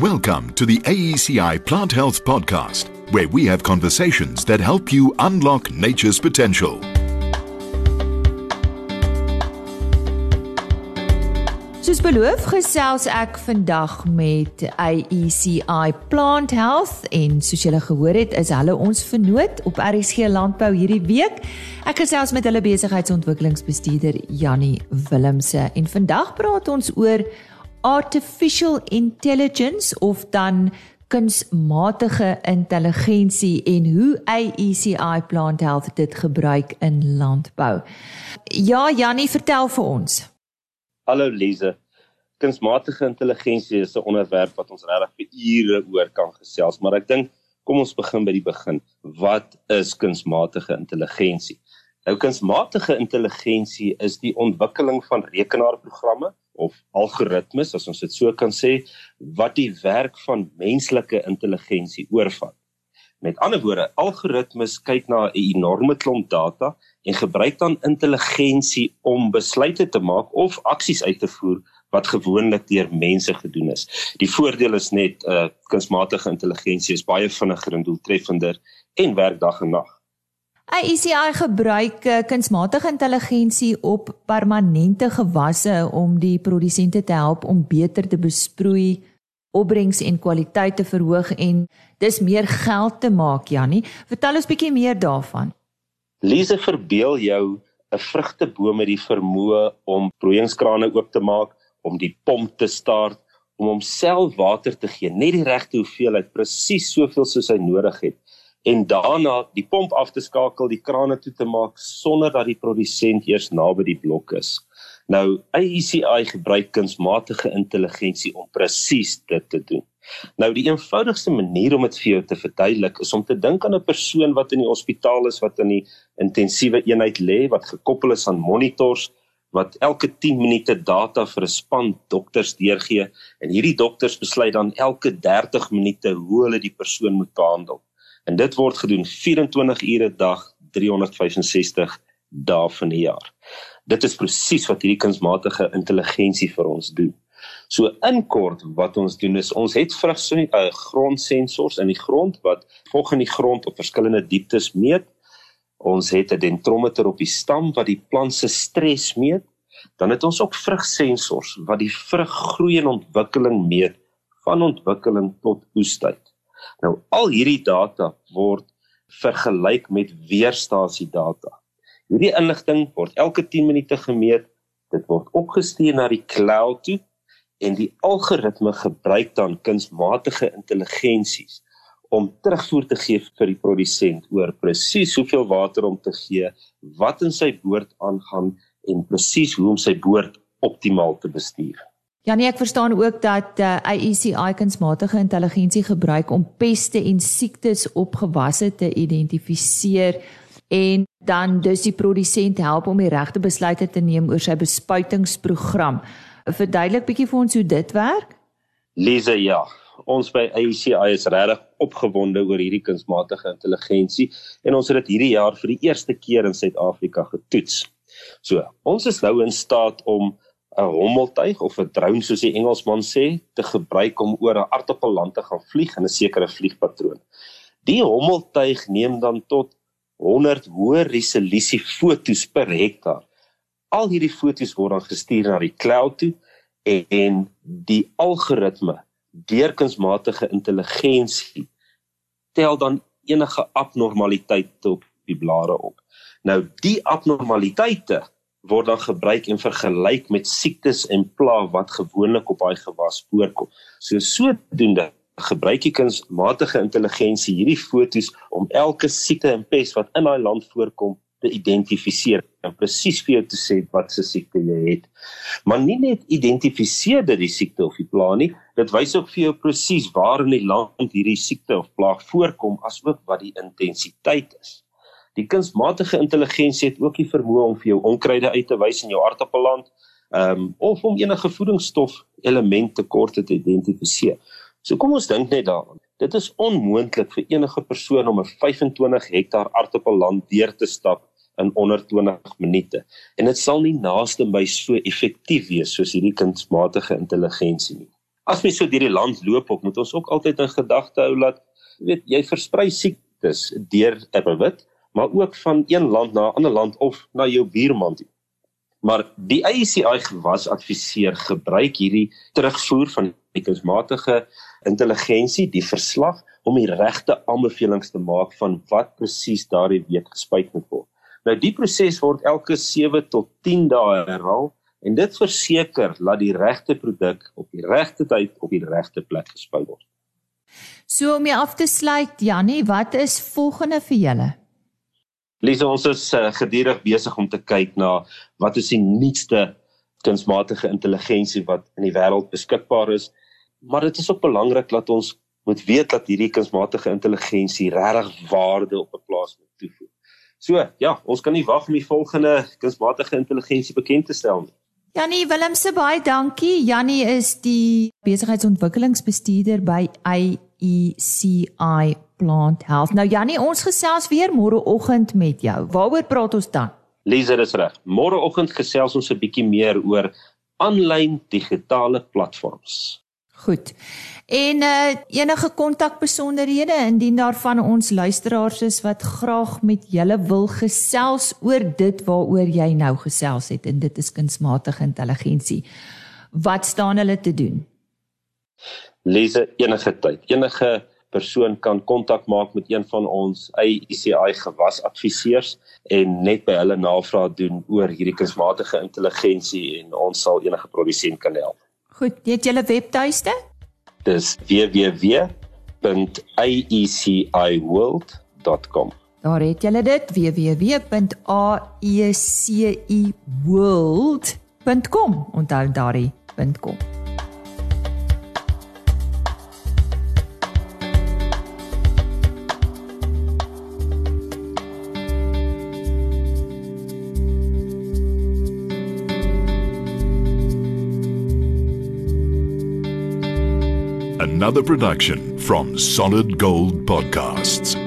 Welcome to the AECI Plant Health Podcast, where we have conversations that help you unlock nature's potential. Soos beloof gesels ek vandag met AECI Plant Health en soos julle gehoor het is hulle ons vernoot op RSG Landbou hierdie week. Ek gesels met hulle besigheidsontwikkelingsbestuurder Jannie Willemse en vandag praat ons oor artificial intelligence of dan kunsmatige intelligensie en hoe AECI Plant Health dit gebruik in landbou. Ja, Jannie, vertel vir ons. Hallo Lize. Kunsmatige intelligensie is 'n onderwerp wat ons regtig vir ure oor kan gesels, maar ek dink kom ons begin by die begin. Wat is kunsmatige intelligensie? Nou kunsmatige intelligensie is die ontwikkeling van rekenaarprogramme of algoritmes as ons dit so kan sê wat die werk van menslike intelligensie oorvat. Met ander woorde, algoritmes kyk na 'n enorme klomp data en gebruik dan intelligensie om besluite te maak of aksies uit te voer wat gewoonlik deur mense gedoen is. Die voordeel is net uh, kunsmatige intelligensie is baie vinniger en doeltreffender en werk dag en nag. AECI gebruik uh, kunsmatige intelligensie op permanente gewasse om die produsente te help om beter te besproei, opbrengs en kwaliteit te verhoog en dis meer geld te maak, Jannie. Vertel ons bietjie meer daarvan. Lise verbeel jou 'n vrugteboom met die vermoë om broeiingskrane oop te maak, om die pomp te start, om homself water te gee, net die regte hoeveelheid, presies soveel soos hy nodig het en daarna die pomp af te skakel, die krane toe te maak sonder dat die produsent eers naby die blok is. Nou AECI gebruik kunsmatige intelligensie om presies dit te doen. Nou die eenvoudigste manier om dit vir jou te verduidelik is om te dink aan 'n persoon wat in die hospitaal is wat in die intensiewe eenheid lê wat gekoppel is aan monitors wat elke 10 minute data vir 'n span dokters deurgee en hierdie dokters besluit dan elke 30 minute hoe hulle die persoon moet behandel en dit word gedoen 24 ure 'n dag 365 dae van die jaar. Dit is presies wat hierdie kunsmatige intelligensie vir ons doen. So in kort wat ons doen is ons het vrugse uh, grondsensors in die grond wat volg in die grond op verskillende dieptes meet. Ons het 'n dentrometer op die stam wat die plant se stres meet. Dan het ons ook vrugsensors wat die vruggroei en ontwikkeling meet van ontwikkeling tot oestyd. Nou al hierdie data word vergelyk met weerstasie data. Hierdie inligting word elke 10 minute gemeet. Dit word opgestuur na die cloud toe en die algoritme gebruik dan kunsmatige intelligensies om terugvoer te gee vir die produsent oor presies hoeveel water om te gee, wat in sy boord aangaan en presies hoe om sy boord optimaal te bestuur. Ja nee, ek verstaan ook dat uh, eh, AECI kunsmatige intelligensie gebruik om peste en siektes op gewasse te identifiseer en dan dus die produsent help om die regte besluite te neem oor sy bespuitingsprogram. Verduidelik bietjie vir ons hoe dit werk? Lise, ja. Ons by AECI is regtig opgewonde oor hierdie kunsmatige intelligensie en ons het dit hierdie jaar vir die eerste keer in Suid-Afrika getoets. So, ons is nou in staat om 'n hommeltuig of 'n drone soos die Engelsman sê te gebruik om oor 'n aardappelland te gaan vlieg in 'n sekere vliegpatroon. Die hommeltuig neem dan tot 100 hoë resolusie fotos per hektaar. Al hierdie fotos word dan gestuur na die cloud toe en die algoritme deur kunsmatige intelligensie tel dan enige abnormaliteite op die blare op. Nou die abnormaliteite word dan gebruik en vergelyk met siektes en pla wat gewoonlik op daai gewas voorkom. So sodoende gebruik die kunsmatige intelligensie hierdie fotos om elke siekte en pes wat in daai land voorkom te identifiseer en presies vir jou te sê wat se siekte jy het. Maar nie net identifiseer dit die siekte of die pla nie, dit wys ook vir jou presies waar in die land hierdie siekte of plaag voorkom asook wat die intensiteit is. Die kunsmatige intelligensie het ook die vermoë om vir jou onkruide uit te wys in jou aardappelland, ehm um, of om enige voedingsstof elemente tekorte te identifiseer. So kom ons dink net daaraan. Dit is onmoontlik vir enige persoon om 'n 25 hektaar aardappelland deur te stap in onder 20 minute. En dit sal nie naaste by so effektief wees soos hierdie kunsmatige intelligensie nie. as mens so deur die land loop, op, moet ons ook altyd in gedagte hou dat weet jy versprei siektes deur 'n bewit, maar ook van een land na 'n ander land of na jou buurman toe. Maar die ICI gewas adviseer gebruik hierdie terugvoer van die kunsmatige intelligensie, die verslag om die regte aanbevelings te maak van wat presies daardie week gespuit moet word. Nou die proses word elke 7 tot 10 dae herhaal en dit verseker dat die regte produk op die regte tyd op die regte plek gespuit word. So om jy af te sluit Jannie, wat is volgende vir julle? Lisa, ons is uh, gedurig besig om te kyk na wat is die nuutste kunsmatige intelligensie wat in die wêreld beskikbaar is. Maar dit is ook belangrik dat ons moet weet dat hierdie kunsmatige intelligensie regtig waarde op 'n plaas moet toevoeg. So, ja, ons kan nie wag om die volgende kunsmatige intelligensie bekend te stel nie. Jannie Willemse baie dankie. Jannie is die besigheidsontwikkelingsbestuurder by IECI Plant Health. Nou Jannie, ons gesels weer môreoggend met jou. Waaroor praat ons dan? Lisa, dis reg. Môreoggend gesels ons 'n bietjie meer oor aanlyn digitale platforms. Goed. En uh enige kontakbesonderhede indien daar van ons luisteraars is wat graag met julle wil gesels oor dit waaroor jy nou gesels het en dit is kunsmatige intelligensie. Wat staan hulle te doen? Lees enige tyd. Enige persoon kan kontak maak met een van ons ICI gewasadviseurs en net by hulle navraag doen oor hierdie kunsmatige intelligensie en ons sal enige produsent kan help. Goed, jy het julle webtuiste? Dis www.aeciworld.com. Daar het jy dit www.aeciworld.com. Onthou daardie .com. Another production from Solid Gold Podcasts.